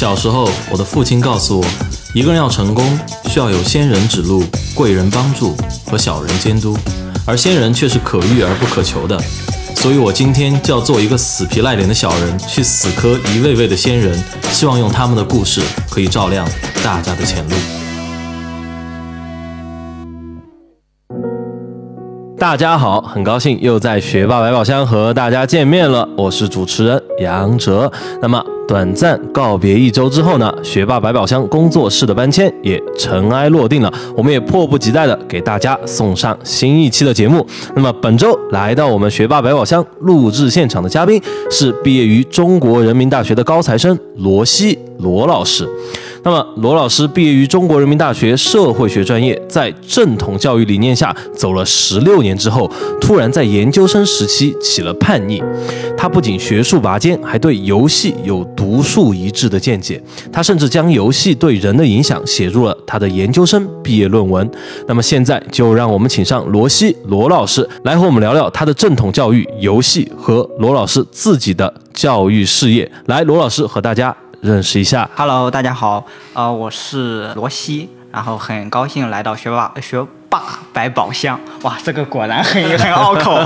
小时候，我的父亲告诉我，一个人要成功，需要有仙人指路、贵人帮助和小人监督，而仙人却是可遇而不可求的。所以我今天就要做一个死皮赖脸的小人，去死磕一位位的仙人，希望用他们的故事可以照亮大家的前路。大家好，很高兴又在学霸百宝箱和大家见面了，我是主持人杨哲。那么。短暂告别一周之后呢，学霸百宝箱工作室的搬迁也尘埃落定了。我们也迫不及待的给大家送上新一期的节目。那么本周来到我们学霸百宝箱录制现场的嘉宾是毕业于中国人民大学的高材生罗西罗老师。那么，罗老师毕业于中国人民大学社会学专业，在正统教育理念下走了十六年之后，突然在研究生时期起了叛逆。他不仅学术拔尖，还对游戏有独树一帜的见解。他甚至将游戏对人的影响写入了他的研究生毕业论文。那么，现在就让我们请上罗西罗老师来和我们聊聊他的正统教育、游戏和罗老师自己的教育事业。来，罗老师和大家。认识一下，Hello，大家好，呃，我是罗西，然后很高兴来到学霸学霸百宝箱，哇，这个果然很很拗口，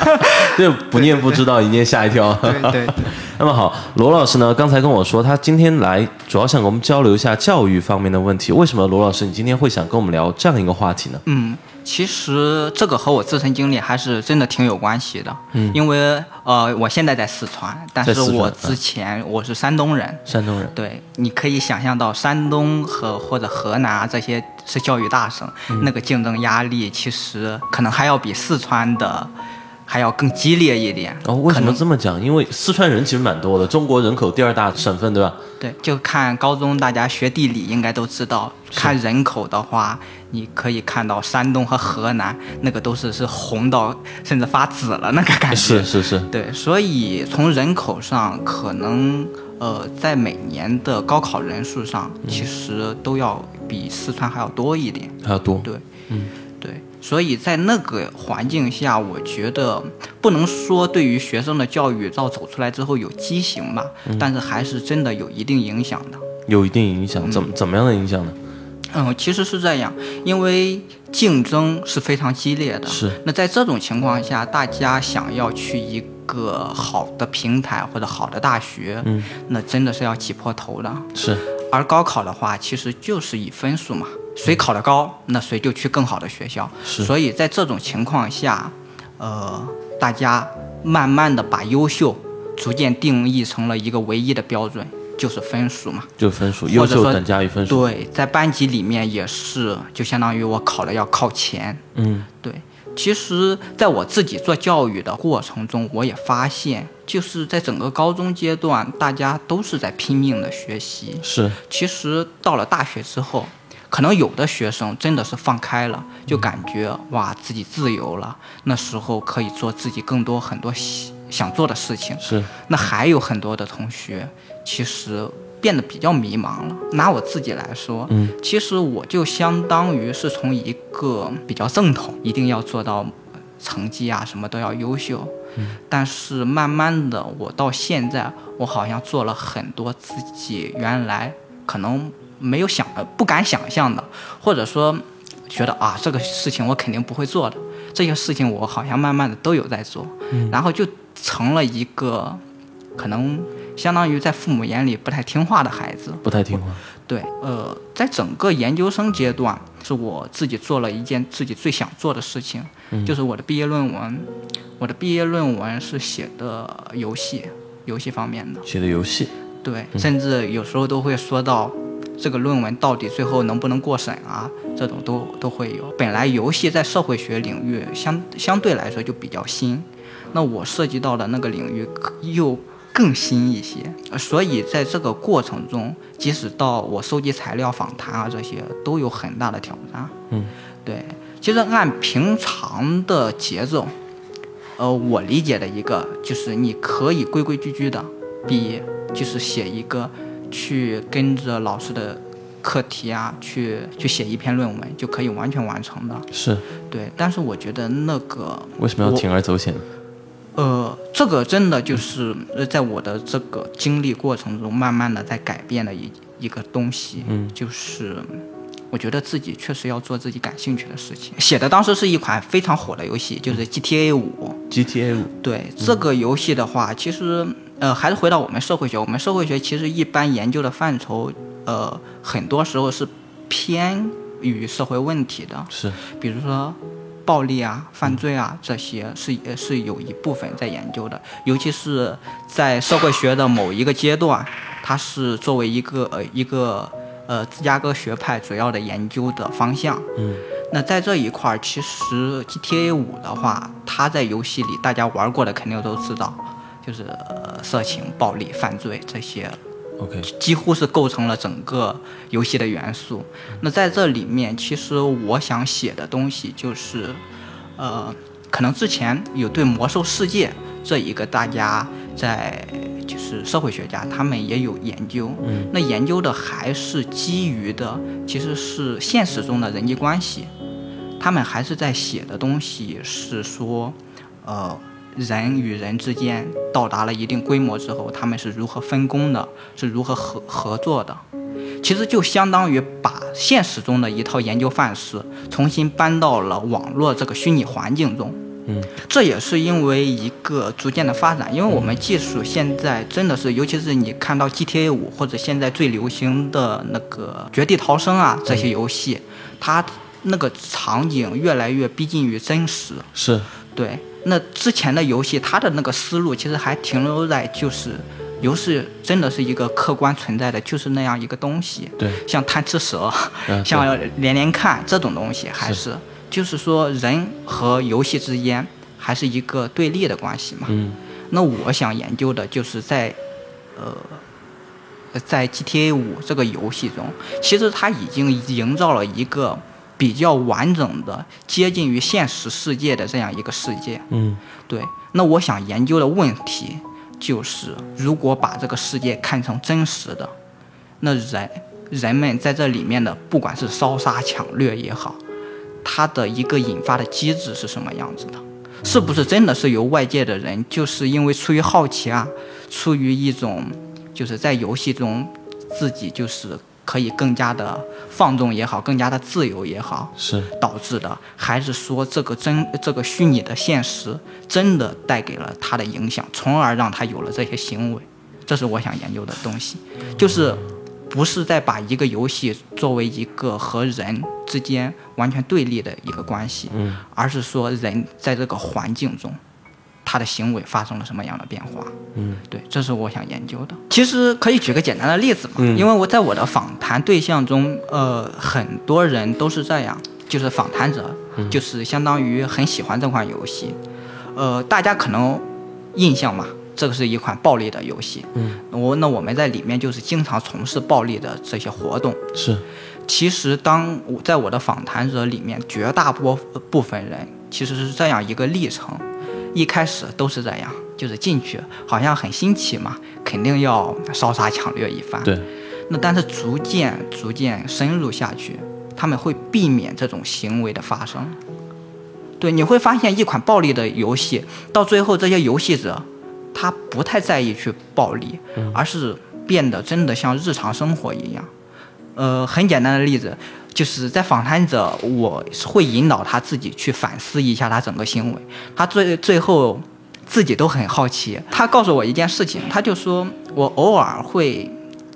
这不念不知道，一念吓一跳。对 对。那么好，罗老师呢，刚才跟我说，他今天来主要想跟我们交流一下教育方面的问题。为什么罗老师你今天会想跟我们聊这样一个话题呢？嗯。其实这个和我自身经历还是真的挺有关系的，嗯，因为呃，我现在在四川，但是我之前我是山东人，山东人，对，你可以想象到山东和或者河南啊这些是教育大省，那个竞争压力其实可能还要比四川的。还要更激烈一点哦？为什么这么讲？因为四川人其实蛮多的，中国人口第二大省份，对吧？对，就看高中大家学地理应该都知道，看人口的话，你可以看到山东和河南那个都是是红到甚至发紫了那个感觉。是是是。对，所以从人口上，可能呃，在每年的高考人数上，其实都要比四川还要多一点。还要多？对，嗯。所以在那个环境下，我觉得不能说对于学生的教育到走出来之后有畸形吧，但是还是真的有一定影响的。有一定影响，怎么怎么样的影响呢？嗯，其实是这样，因为竞争是非常激烈的。是。那在这种情况下，大家想要去一个好的平台或者好的大学，嗯，那真的是要挤破头的。是。而高考的话，其实就是以分数嘛。谁考得高，那谁就去更好的学校。所以在这种情况下，呃，大家慢慢的把优秀逐渐定义成了一个唯一的标准，就是分数嘛。就分数，优秀等价于分数。对，在班级里面也是，就相当于我考的要靠前。嗯，对。其实，在我自己做教育的过程中，我也发现，就是在整个高中阶段，大家都是在拼命的学习。是。其实到了大学之后。可能有的学生真的是放开了，就感觉哇自己自由了，那时候可以做自己更多很多想做的事情。是。那还有很多的同学，其实变得比较迷茫了。拿我自己来说，嗯，其实我就相当于是从一个比较正统，一定要做到成绩啊什么都要优秀，嗯，但是慢慢的我到现在，我好像做了很多自己原来可能。没有想呃不敢想象的，或者说觉得啊这个事情我肯定不会做的，这些事情我好像慢慢的都有在做，然后就成了一个可能相当于在父母眼里不太听话的孩子，不太听话。对，呃，在整个研究生阶段，是我自己做了一件自己最想做的事情，就是我的毕业论文。我的毕业论文是写的游戏，游戏方面的。写的游戏。对，甚至有时候都会说到。这个论文到底最后能不能过审啊？这种都都会有。本来游戏在社会学领域相相对来说就比较新，那我涉及到的那个领域又更新一些，所以在这个过程中，即使到我收集材料、访谈啊这些，都有很大的挑战。嗯，对。其实按平常的节奏，呃，我理解的一个就是你可以规规矩矩的毕业，就是写一个。去跟着老师的课题啊，去去写一篇论文就可以完全完成的。是，对。但是我觉得那个为什么要铤而走险？呃，这个真的就是呃，在我的这个经历过程中，慢慢的在改变的一一个东西，嗯，就是我觉得自己确实要做自己感兴趣的事情。写的当时是一款非常火的游戏，就是 GTA 五。GTA 五，对这个游戏的话，其实呃，还是回到我们社会学，我们社会学其实一般研究的范畴，呃，很多时候是偏于社会问题的，是，比如说。暴力啊、犯罪啊，这些是也是有一部分在研究的，尤其是在社会学的某一个阶段，它是作为一个呃一个呃芝加哥学派主要的研究的方向。嗯，那在这一块儿，其实 GTA 五的话，它在游戏里大家玩过的肯定都知道，就是、呃色情、暴力、犯罪这些 OK，几乎是构成了整个游戏的元素。那在这里面，其实我想写的东西就是，呃，可能之前有对魔兽世界这一个大家在就是社会学家他们也有研究，嗯，那研究的还是基于的其实是现实中的人际关系，他们还是在写的东西是说，呃。人与人之间到达了一定规模之后，他们是如何分工的，是如何合合作的。其实就相当于把现实中的一套研究范式重新搬到了网络这个虚拟环境中。嗯，这也是因为一个逐渐的发展，因为我们技术现在真的是，尤其是你看到 GTA 五或者现在最流行的那个绝地逃生啊这些游戏，它那个场景越来越逼近于真实。是，对，那之前的游戏，它的那个思路其实还停留在就是，游戏真的是一个客观存在的，就是那样一个东西。对，像贪吃蛇，嗯像连连看这种东西，还是就是说人和游戏之间还是一个对立的关系嘛。嗯那我想研究的就是在，呃，在 GTA 五这个游戏中，其实它已经营造了一个比较完整的、接近于现实世界的这样一个世界。嗯对，那我想研究的问题就是，如果把这个世界看成真实的，那人人们在这里面的，不管是烧杀抢掠也好，它的一个引发的机制是什么样子的？是不是真的是由外界的人，就是因为出于好奇啊，出于一种就是在游戏中自己就是可以更加的放纵也好，更加的自由也好，是，导致的，还是说这个真这个虚拟的现实真的带给了他的影响，从而让他有了这些行为？这是我想研究的东西，就是不是在把一个游戏作为一个和人之间完全对立的一个关系，嗯。而是说人在这个环境中，他的行为发生了什么样的变化？嗯。对，这是我想研究的。其实可以举个简单的例子嘛，嗯。因为我在我的访谈对象中，呃，很多人都是这样，就是访谈者，就是相当于很喜欢这款游戏，呃，大家可能印象嘛，这个是一款暴力的游戏，嗯，我那我们在里面就是经常从事暴力的这些活动。是，其实当我在我的访谈者里面，绝大部部分人其实是这样一个历程，一开始都是这样，就是进去好像很新奇嘛，肯定要烧杀抢掠一番。对，那但是逐渐逐渐深入下去，他们会避免这种行为的发生。对，你会发现一款暴力的游戏，到最后这些游戏者，他不太在意去暴力，而是变得真的像日常生活一样。呃，很简单的例子，就是在访谈者，我会引导他自己去反思一下他整个行为。他最最后自己都很好奇。他告诉我一件事情，他就说我偶尔会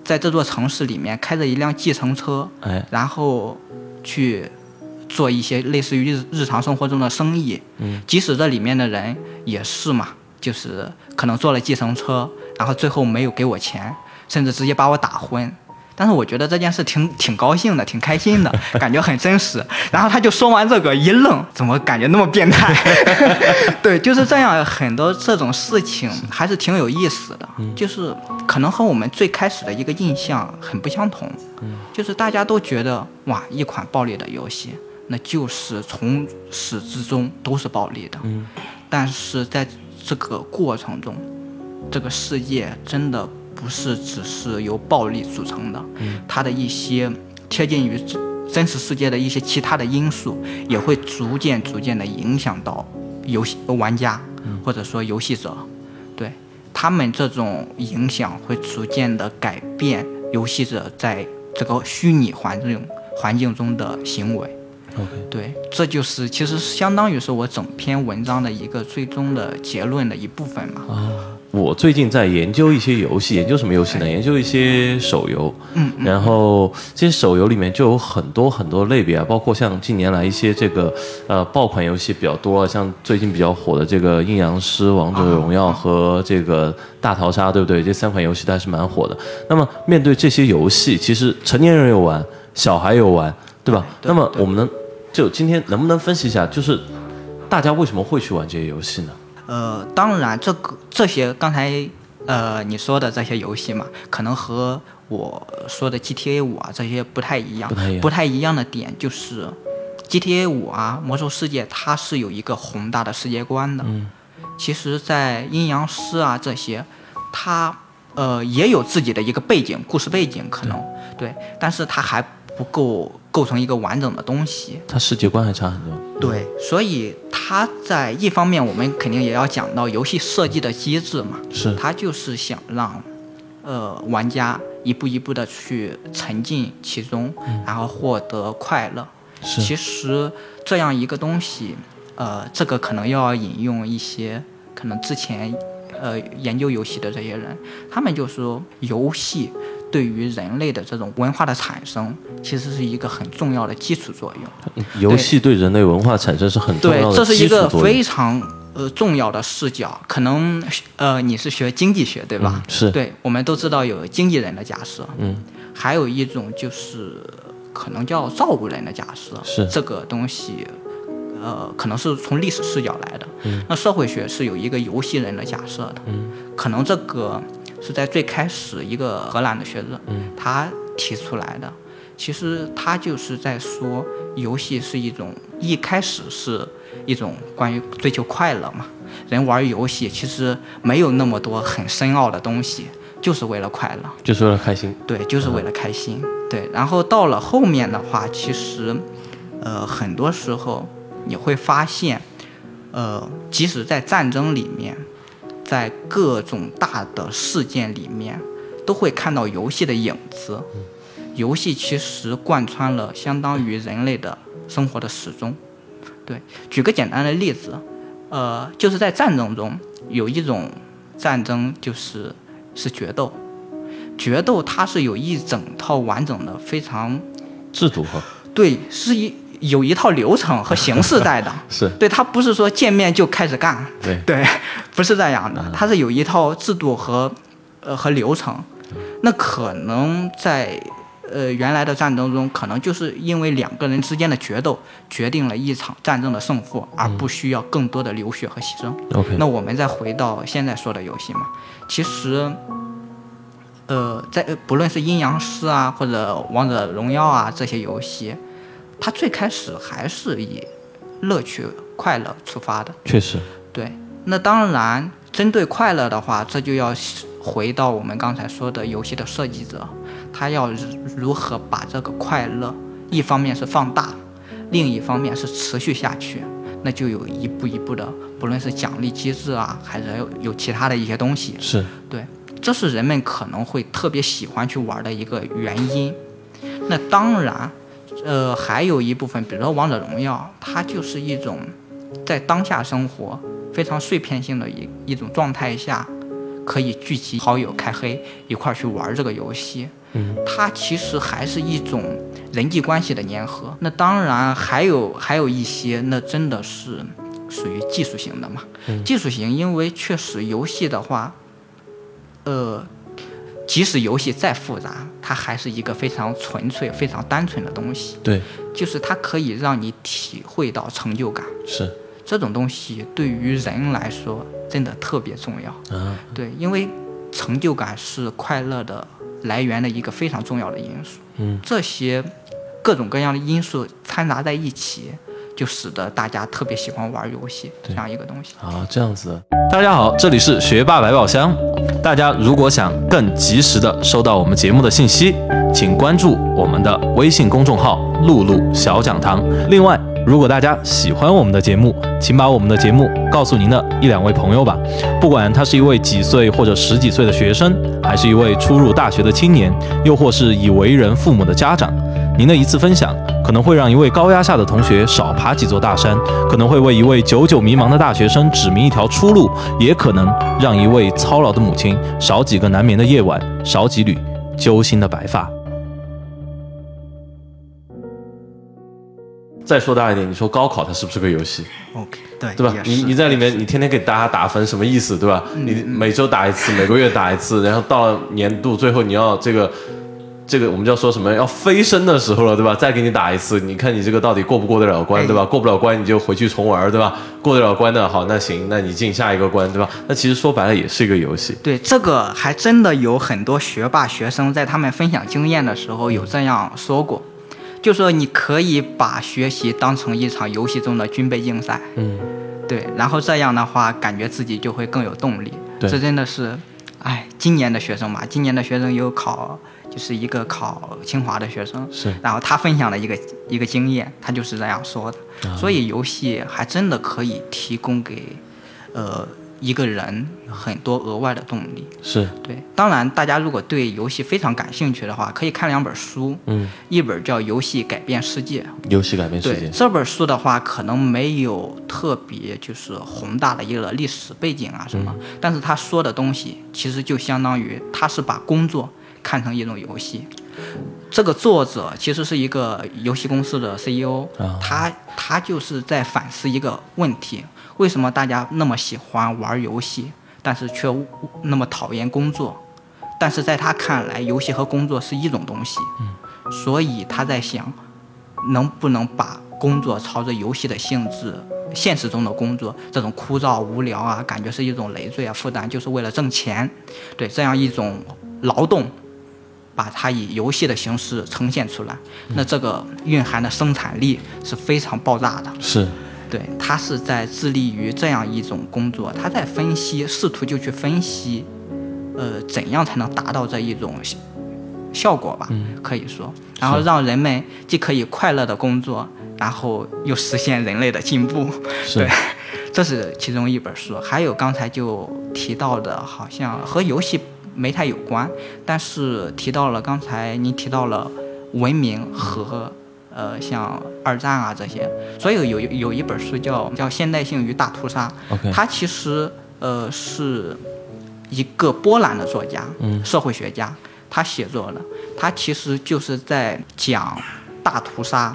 在这座城市里面开着一辆计程车，哎，然后去做一些类似于日日常生活中的生意。嗯，即使这里面的人也是嘛，就是可能坐了计程车，然后最后没有给我钱，甚至直接把我打昏。但是我觉得这件事挺挺高兴的，挺开心的，感觉很真实。然后他就说完这个一愣，怎么感觉那么变态？对，就是这样，很多这种事情还是挺有意思的，就是可能和我们最开始的一个印象很不相同。就是大家都觉得哇，一款暴力的游戏，那就是从始至终都是暴力的。嗯但是在这个过程中，这个世界真的不是只是由暴力组成的，它的一些贴近于真真实世界的一些其他的因素，也会逐渐逐渐的影响到游戏玩家或者说游戏者，对他们这种影响会逐渐的改变游戏者在这个虚拟环境环境中的行为。对，这就是其实相当于是我整篇文章的一个最终的结论的一部分嘛。我最近在研究一些游戏，研究什么游戏呢？研究一些手游。嗯然后这些手游里面就有很多很多类别啊，包括像近年来一些这个呃爆款游戏比较多，像最近比较火的这个《阴阳师》《王者荣耀》和这个《大逃杀》，对不对？这三款游戏都还是蛮火的。那么面对这些游戏，其实成年人有玩，小孩有玩，对吧？对那么我们能就今天能不能分析一下，就是大家为什么会去玩这些游戏呢？呃，当然，这个这些刚才呃你说的这些游戏嘛，可能和我说的 GTA 五啊这些不太一样。不太一样的点就是，GTA 五啊，魔兽世界它是有一个宏大的世界观的。嗯。其实，在阴阳师啊这些，它呃也有自己的一个背景、故事背景，可能对，但是它还不够构成一个完整的东西。它世界观还差很多。对，所以它在一方面，我们肯定也要讲到游戏设计的机制嘛，是它就是想让，呃，玩家一步一步的去沉浸其中，然后获得快乐。是其实这样一个东西，呃，这个可能要引用一些可能之前呃研究游戏的这些人，他们就说游戏对于人类的这种文化的产生，其实是一个很重要的基础作用。游戏对人类文化产生是很重要，的这是一个非常呃重要的视角。可能呃你是学经济学对吧？嗯是对，我们都知道有经纪人的假设，嗯，还有一种就是可能叫照顾人的假设，是这个东西。呃，可能是从历史视角来的。嗯那社会学是有一个游戏人的假设的。嗯可能这个是在最开始一个荷兰的学者，嗯他提出来的。其实他就是在说，游戏是一种一开始是一种关于追求快乐嘛。人玩游戏其实没有那么多很深奥的东西，就是为了快乐。就是为了开心。对，就是为了开心。对，然后到了后面的话，其实，呃，很多时候你会发现，呃，即使在战争里面，在各种大的事件里面，都会看到游戏的影子。游戏其实贯穿了相当于人类的生活的始终。对，举个简单的例子，呃，就是在战争中有一种战争就是是决斗。决斗它是有一整套完整的、非常制度哈，对，是一有一套流程和 形式在的。是。对，他不是说见面就开始干，对。对，不是这样的，他是有一套制度和呃和流程。那可能在呃原来的战争中，可能就是因为两个人之间的决斗决定了一场战争的胜负，而不需要更多的流血和牺牲。OK，那我们再回到现在说的游戏嘛，其实，呃，在呃不论是阴阳师啊，或者王者荣耀啊这些游戏，它最开始还是以乐趣、快乐出发的。确实对，那当然，针对快乐的话，这就要回到我们刚才说的游戏的设计者，他要如何把这个快乐，一方面是放大，另一方面是持续下去，那就有一步一步的，不论是奖励机制啊，还是有有其他的一些东西，是对，这是人们可能会特别喜欢去玩的一个原因。那当然，呃，还有一部分，比如说王者荣耀，它就是一种在当下生活非常碎片性的一一种状态下，可以聚集好友开黑一块儿去玩这个游戏。嗯，它其实还是一种人际关系的粘合。那当然还有还有一些，那真的是属于技术型的嘛。技术型，因为确实游戏的话，呃，即使游戏再复杂，它还是一个非常纯粹、非常单纯的东西。对，就是它可以让你体会到成就感，是这种东西对于人来说真的特别重要。啊，对，因为成就感是快乐的来源的一个非常重要的因素。嗯，这些各种各样的因素掺杂在一起，就使得大家特别喜欢玩游戏这样一个东西。啊，这样子。大家好，这里是学霸百宝箱。大家如果想更及时的收到我们节目的信息，请关注我们的微信公众号“露露小讲堂”。另外，如果大家喜欢我们的节目，请把我们的节目告诉您的一两位朋友吧。不管他是一位几岁或者十几岁的学生，还是一位初入大学的青年，又或是已为人父母的家长，您的一次分享可能会让一位高压下的同学少爬几座大山，可能会为一位久久迷茫的大学生指明一条出路，也可能让一位操劳的母亲少几个难眠的夜晚，少几缕揪心的白发。再说大一点，你说高考它是不是个游戏？OK，对对吧？你你在里面，你天天给大家打分，什么意思？对吧？嗯你每周打一次，每个月打一次，然后到了年度最后你要这个这个我们就要说什么要飞升的时候了，对吧？再给你打一次，你看你这个到底过不过得了关，哎对吧？过不了关你就回去重玩，对吧？过得了关的好，那行，那你进下一个关，对吧？那其实说白了也是一个游戏。对这个还真的有很多学霸学生在他们分享经验的时候有这样说过，就说你可以把学习当成一场游戏中的军备竞赛，嗯，对，然后这样的话感觉自己就会更有动力。这真的是，哎，今年的学生嘛，今年的学生有考，就是一个考清华的学生，是。然后他分享了一个一个经验，他就是这样说的。啊。所以游戏还真的可以提供给，呃，一个人很多额外的动力。是，对，当然，大家如果对游戏非常感兴趣的话，可以看两本书，嗯，一本叫《游戏改变世界》。游戏改变世界，这本书的话，可能没有特别就是宏大的一个历史背景啊什么，但是他说的东西其实就相当于他是把工作看成一种游戏。这个作者其实是一个游戏公司的 CEO，、啊他他就是在反思一个问题：为什么大家那么喜欢玩游戏，但是却那么讨厌工作？但是在他看来，游戏和工作是一种东西，所以他在想，能不能把工作朝着游戏的性质，现实中的工作这种枯燥无聊啊，感觉是一种累赘啊负担，就是为了挣钱，对这样一种劳动，把它以游戏的形式呈现出来，那这个蕴含的生产力是非常爆炸的。是，对他是在致力于这样一种工作，他在分析，试图就去分析，呃，怎样才能达到这一种效效果吧，可以说，然后让人们既可以快乐的工作，然后又实现人类的进步。是对，这是其中一本书，还有刚才就提到的，好像和游戏没太有关，但是提到了刚才您提到了文明和呃像二战啊这些，所以有有一本书叫叫《现代性与大屠杀》它其实呃是一个波兰的作家，嗯社会学家，他写作的，他其实就是在讲大屠杀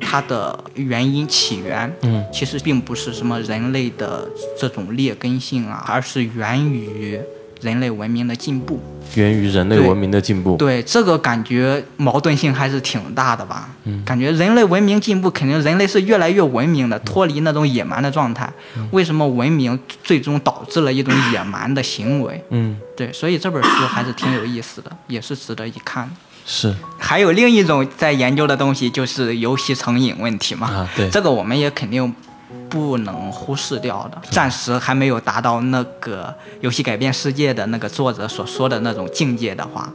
它的原因起源，嗯，其实并不是什么人类的这种劣根性啊，而是源于人类文明的进步。源于人类文明的进步，对这个感觉矛盾性还是挺大的吧？嗯感觉人类文明进步，肯定人类是越来越文明的，脱离那种野蛮的状态。嗯为什么文明最终导致了一种野蛮的行为？嗯，对，所以这本书还是挺有意思的，也是值得一看的。是还有另一种在研究的东西，就是游戏成瘾问题嘛。啊，对，这个我们也肯定不能忽视掉的，暂时还没有达到那个游戏改变世界的那个作者所说的那种境界的话，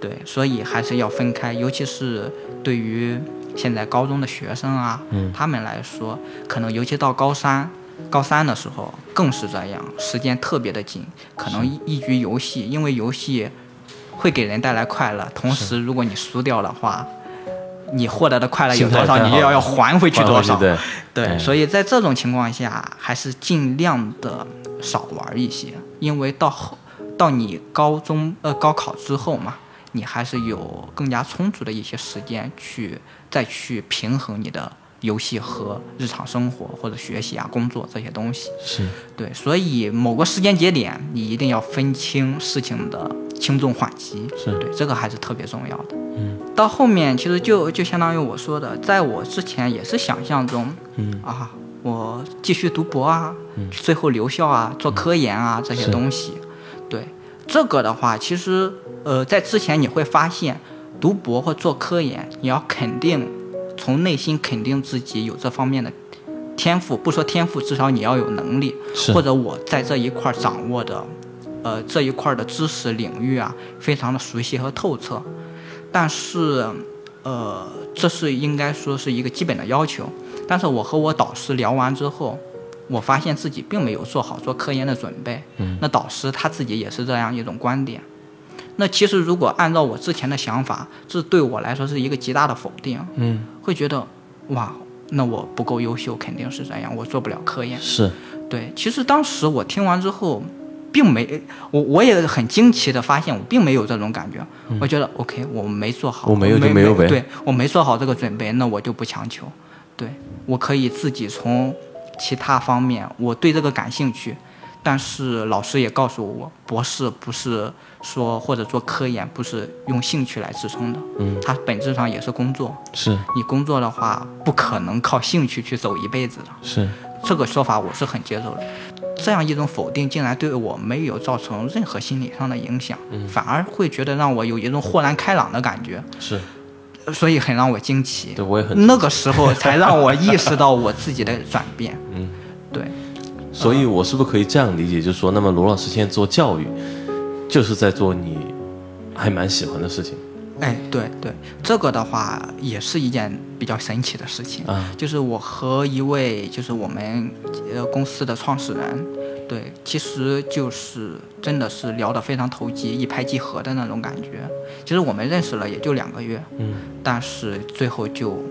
对，所以还是要分开，尤其是对于现在高中的学生啊，他们来说，可能尤其到高三。高三的时候更是这样，时间特别的紧，可能一一局游戏，因为游戏会给人带来快乐，同时如果你输掉的话，你获得的快乐有多少，你又要要还回去多少。对，对，对所以在这种情况下，还是尽量的少玩一些，因为到后到你高中呃高考之后嘛，你还是有更加充足的一些时间去再去平衡你的游戏和日常生活或者学习啊、工作这些东西。是对，所以某个时间节点，你一定要分清事情的轻重缓急。是。对，这个还是特别重要的。嗯，到后面其实就就相当于我说的，在我之前也是想象中，嗯。啊，我继续读博啊，最后留校啊，做科研啊这些东西。对，这个的话，其实呃，在之前你会发现，读博或做科研，你要肯定从内心肯定自己有这方面的天赋，不说天赋，至少你要有能力，或者我在这一块儿掌握的，呃，这一块儿的知识领域啊，非常的熟悉和透彻。但是，呃，这是应该说是一个基本的要求。但是我和我导师聊完之后，我发现自己并没有做好做科研的准备。嗯，那导师他自己也是这样一种观点。那其实如果按照我之前的想法，这对我来说是一个极大的否定。嗯，会觉得哇，那我不够优秀，肯定是这样，我做不了科研。是，对，其实当时我听完之后，并没我我也很惊奇的发现，我并没有这种感觉。我觉得 OK，我没做好，我没有就没没有呗对我没做好这个准备，那我就不强求。对我可以自己从其他方面，我对这个感兴趣。但是老师也告诉我，博士不是说或者做科研不是用兴趣来支撑的，嗯，它本质上也是工作。是你工作的话，不可能靠兴趣去走一辈子的。是，这个说法我是很接受的。这样一种否定，竟然对我没有造成任何心理上的影响，反而会觉得让我有一种豁然开朗的感觉，是，所以很让我惊奇。对我也很那个时候才让我意识到我自己的转变。嗯，对，所以，我是不是可以这样理解，就是说，那么罗老师现在做教育，就是在做你还蛮喜欢的事情哎，对对，这个的话也是一件比较神奇的事情。啊？就是我和一位就是我们呃公司的创始人，对，其实就是真的是聊得非常投机，一拍即合的那种感觉。其实我们认识了也就两个月，嗯，但是最后就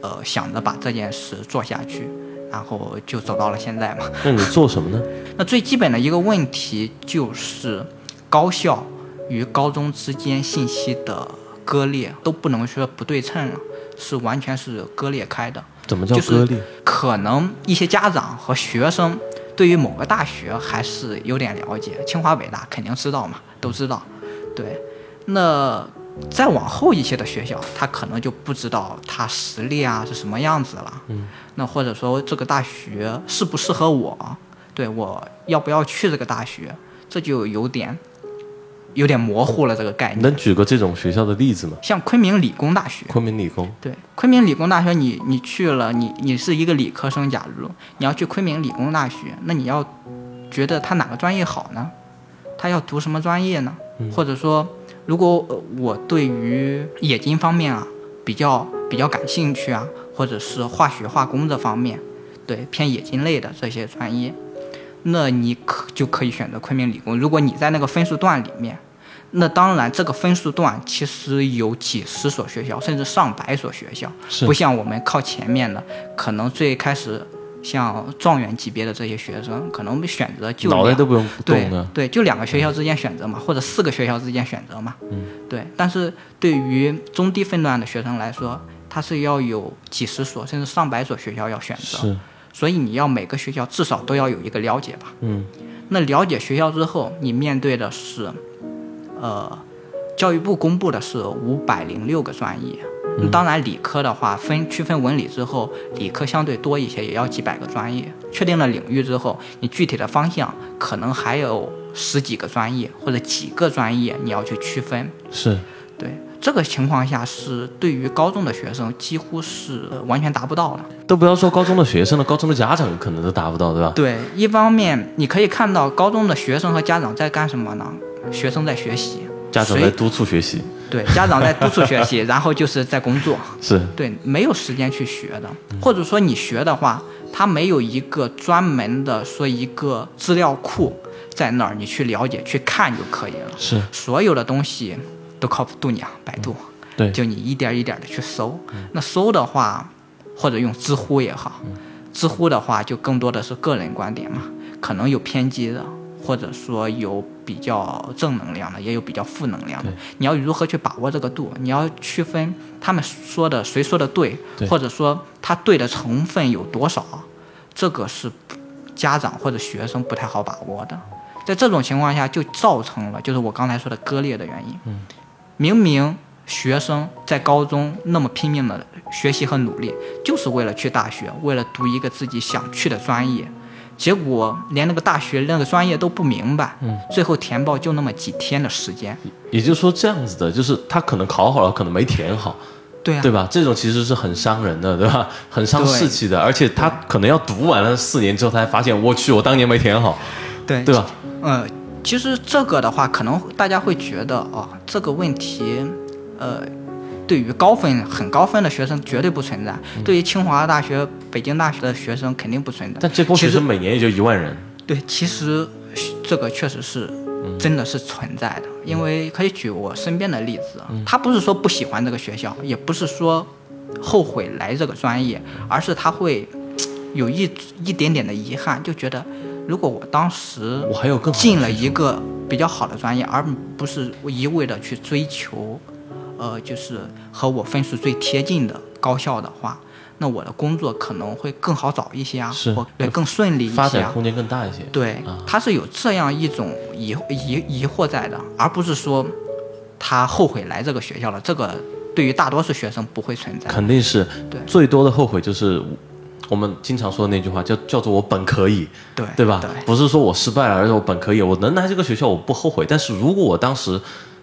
呃想着把这件事做下去，然后就走到了现在嘛。那你做什么呢？那最基本的一个问题就是高校与高中之间信息的割裂都不能说不对称了，是完全是割裂开的。怎么叫就是割裂？可能一些家长和学生对于某个大学还是有点了解，清华北大肯定知道嘛，都知道。对，那再往后一些的学校，他可能就不知道他实力啊是什么样子了。嗯，那或者说这个大学适不适合我，对我要不要去这个大学，这就有点有点模糊了这个概念。能举个这种学校的例子吗？像昆明理工大学，昆明理工，对，昆明理工大学你，你去了，你你是一个理科生，假如你要去昆明理工大学，那你要觉得他哪个专业好呢？他要读什么专业呢？或者说，如果呃我对于冶金方面啊比较比较感兴趣啊，或者是化学化工这方面，对偏冶金类的这些专业，那你可就可以选择昆明理工。如果你在那个分数段里面，那当然这个分数段其实有几十所学校，甚至上百所学校，不像我们靠前面的，可能最开始像状元级别的这些学生，可能选择就两脑袋都不用对动的。对，就两个学校之间选择嘛，或者四个学校之间选择嘛。嗯，对。但是对于中低分段的学生来说，他是要有几十所甚至上百所学校要选择，是，所以你要每个学校至少都要有一个了解吧。嗯，那了解学校之后，你面对的是，呃，教育部公布的是五百零六个专业。嗯当然，理科的话分区分文理之后，理科相对多一些，也要几百个专业。确定了领域之后，你具体的方向可能还有十几个专业或者几个专业你要去区分。是，对这个情况下，是对于高中的学生几乎是呃完全达不到的。都不要说高中的学生了，高中的家长可能都达不到，对吧？对，一方面你可以看到高中的学生和家长在干什么呢？学生在学习，家长在督促学习，对，家长在督促学习，然后就是在工作，是，对，没有时间去学的，或者说你学的话，他没有一个专门的说一个资料库在那儿，你去了解去看就可以了。是，所有的东西都靠度娘、百度，对，就你一点一点的去搜。那搜的话，或者用知乎也好，知乎的话就更多的是个人观点嘛，可能有偏激的，或者说有比较正能量的，也有比较负能量的。你要如何去把握这个度？你要区分他们说的谁说的对，对或者说他对的成分有多少，这个是家长或者学生不太好把握的。在这种情况下，就造成了就是我刚才说的割裂的原因。嗯，明明学生在高中那么拼命的学习和努力，就是为了去大学，为了读一个自己想去的专业，结果连那个大学那个专业都不明白，嗯，最后填报就那么几天的时间，也就是说这样子的，就是他可能考好了，可能没填好，对啊，对吧？这种其实是很伤人的，对吧？很伤士气的，而且他可能要读完了四年之后，他才发现，我去，我当年没填好，对对吧？呃，其实这个的话，可能大家会觉得哦，这个问题，呃，对于高分很高分的学生绝对不存在，对于清华大学北京大学的学生肯定不存在。但这波学生每年也就一万人。对，其实这个确实是真的是存在的，因为可以举我身边的例子，他不是说不喜欢这个学校，也不是说后悔来这个专业，而是他会有一一点点的遗憾，就觉得如果我当时我还有更进了一个比较好的专业，而不是一味的去追求，呃，就是和我分数最贴近的高校的话。那我的工作可能会更好找一些啊，是对更顺利一些，发展空间更大一些。对，他是有这样一种疑疑疑惑在的，而不是说他后悔来这个学校了。这个对于大多数学生不会存在。肯定是，对，最多的后悔就是我们经常说的那句话，叫叫做我本可以，对对吧？对，不是说我失败了，而是我本可以，我能来这个学校我不后悔。但是如果我当时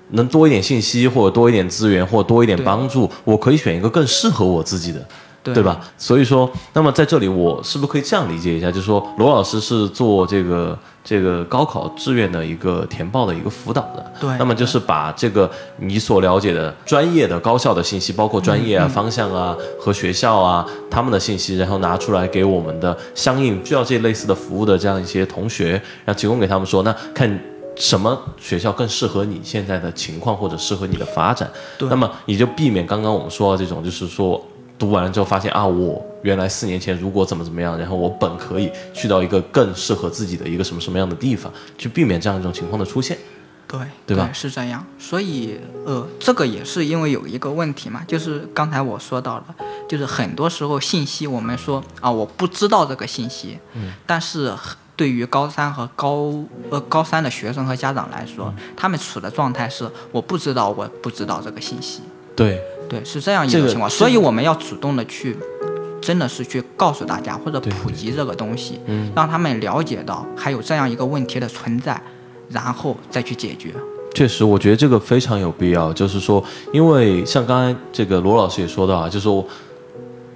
能多一点信息，或者多一点资源，或者多一点帮助，我可以选一个更适合我自己的。对吧？所以说，那么在这里，我是不是可以这样理解一下？就是说，罗老师是做这个这个高考志愿的一个填报的一个辅导的。对。那么就是把这个你所了解的专业的高校的信息，包括专业啊、方向啊和学校啊他们的信息，然后拿出来给我们的相应需要这类似的服务的这样一些同学，然后提供给他们说，那看什么学校更适合你现在的情况或者适合你的发展。对。那么你就避免刚刚我们说的这种，就是说。读完了之后发现啊，我原来四年前如果怎么怎么样，然后我本可以去到一个更适合自己的一个什么什么样的地方，去避免这样一种情况的出现。对，对吧？是这样。所以呃，这个也是因为有一个问题嘛，就是刚才我说到了，就是很多时候信息我们说啊，我不知道这个信息，嗯，但是对于高三和高呃高三的学生和家长来说，他们处的状态是我不知道，我不知道这个信息。对。对，是这样一个情况，所以我们要主动的去，真的是去告诉大家或者普及这个东西，让他们了解到还有这样一个问题的存在，然后再去解决。确实，我觉得这个非常有必要。就是说，因为像刚才这个罗老师也说到啊，就是说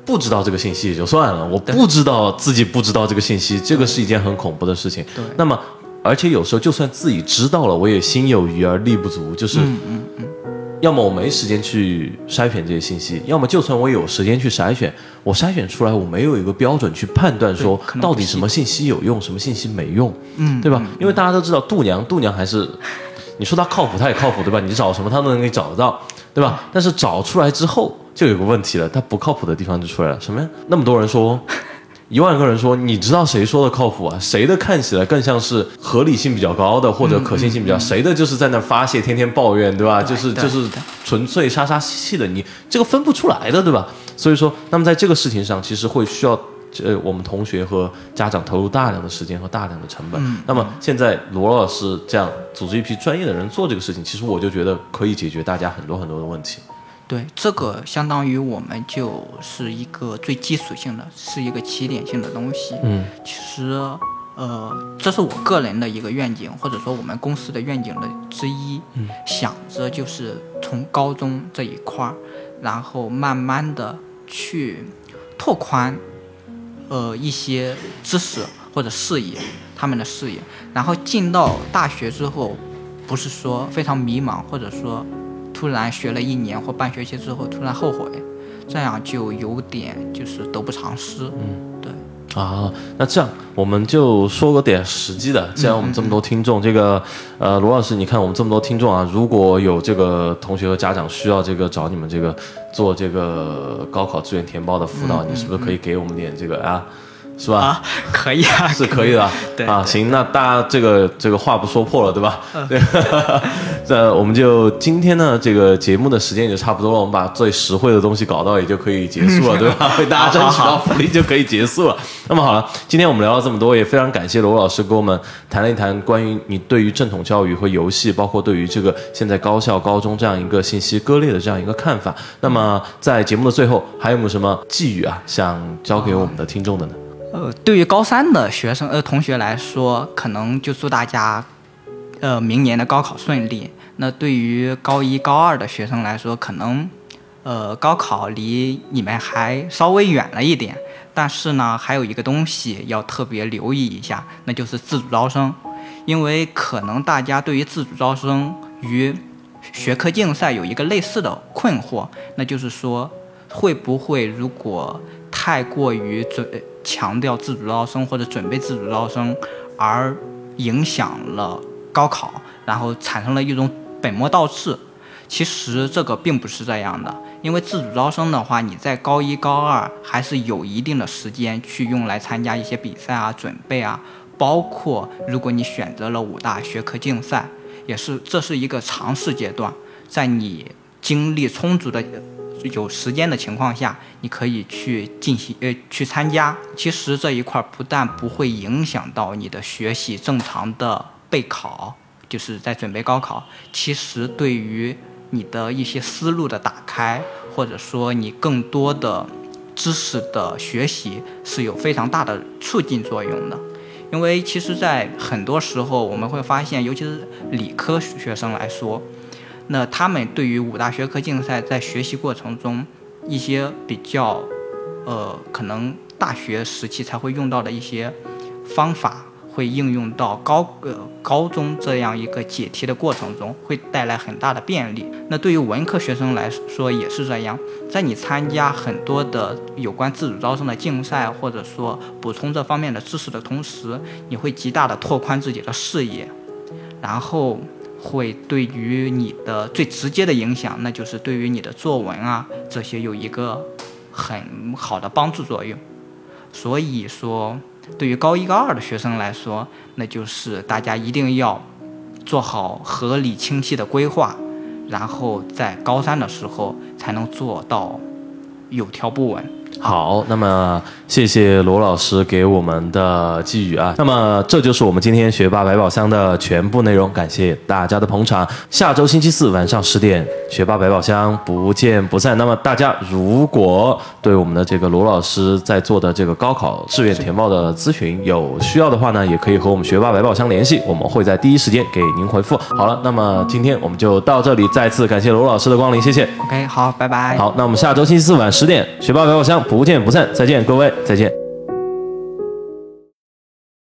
不知道这个信息也就算了，我不知道自己不知道这个信息，这个是一件很恐怖的事情。对。那么，而且有时候就算自己知道了，我也心有余而力不足，就是。嗯嗯嗯。要么我没时间去筛选这些信息，要么就算我有时间去筛选，我筛选出来我没有一个标准去判断说到底什么信息有用，什么信息没用，嗯，对吧？因为大家都知道度娘，度娘还是你说她靠谱，她也靠谱，对吧？你找什么她都能给你找得到，对吧？但是找出来之后就有个问题了，她不靠谱的地方就出来了，什么呀？那么多人说。一万个人说，你知道谁说的靠谱啊？谁的看起来更像是合理性比较高的，或者可信性比较？谁的就是在那发泄，天天抱怨，对吧？就是就是纯粹杀杀气气的，你这个分不出来的，对吧？所以说，那么在这个事情上，其实会需要呃我们同学和家长投入大量的时间和大量的成本。那么现在罗老师这样组织一批专业的人做这个事情，其实我就觉得可以解决大家很多很多的问题。对，这个相当于我们就是一个最基础性的，是一个起点性的东西。嗯，其实，呃，这是我个人的一个愿景，或者说我们公司的愿景的之一。嗯，想着就是从高中这一块儿，然后慢慢的去拓宽，呃，一些知识或者视野，他们的视野，然后进到大学之后，不是说非常迷茫，或者说。突然学了一年或半学期之后，突然后悔，这样就有点就是得不偿失。嗯，对。啊，那这样我们就说个点实际的。既然我们这么多听众，这个呃，罗老师，你看我们这么多听众啊，如果有这个同学和家长需要这个找你们这个做这个高考志愿填报的辅导，你是不是可以给我们点这个啊？是吧？啊，可以啊，是可以的。对啊，行，那大家这个这个话不说破了，对吧？对。那我们就今天呢，这个节目的时间也就差不多了，我们把最实惠的东西搞到也就可以结束了，对吧？为大家争取到福利就可以结束了。那么好了，今天我们聊了这么多，也非常感谢罗老师跟我们谈了一谈关于你对于正统教育和游戏，包括对于这个现在高校高中这样一个信息割裂的这样一个看法。那么在节目的最后，还有没有什么寄语啊，想交给我们的听众的呢？呃，对于高三的学生呃同学来说，可能就祝大家，呃，明年的高考顺利。那对于高一高二的学生来说，可能，呃，高考离你们还稍微远了一点。但是呢，还有一个东西要特别留意一下，那就是自主招生，因为可能大家对于自主招生与学科竞赛有一个类似的困惑，那就是说，会不会如果太过于准强调自主招生或者准备自主招生，而影响了高考，然后产生了一种本末倒置。其实这个并不是这样的，因为自主招生的话，你在高一高二还是有一定的时间去用来参加一些比赛啊、准备啊，包括如果你选择了五大学科竞赛，也是这是一个尝试阶段，在你精力充足的。有时间的情况下，你可以去进行呃去参加。其实这一块不但不会影响到你的学习正常的备考，就是在准备高考。其实对于你的一些思路的打开，或者说你更多的知识的学习，是有非常大的促进作用的。因为其实，在很多时候我们会发现，尤其是理科学生来说。那他们对于五大学科竞赛在学习过程中一些比较，呃，可能大学时期才会用到的一些方法，会应用到高呃高中这样一个解题的过程中，会带来很大的便利。那对于文科学生来说也是这样，在你参加很多的有关自主招生的竞赛，或者说补充这方面的知识的同时，你会极大的拓宽自己的视野，然后。会对于你的最直接的影响，那就是对于你的作文啊这些有一个很好的帮助作用。所以说，对于高一高二的学生来说，那就是大家一定要做好合理清晰的规划，然后在高三的时候才能做到有条不紊。好，那么谢谢罗老师给我们的寄语啊。那么这就是我们今天学霸百宝箱的全部内容，感谢大家的捧场。下周星期四晚上十点，学霸百宝箱不见不散。那么大家如果对我们的这个罗老师在做的这个高考志愿填报的咨询有需要的话呢，也可以和我们学霸百宝箱联系，我们会在第一时间给您回复。好了，那么今天我们就到这里，再次感谢罗老师的光临，谢谢。OK，好，拜拜。好，那我们下周星期四晚十点，学霸百宝箱。不见不散，再见，各位，再见。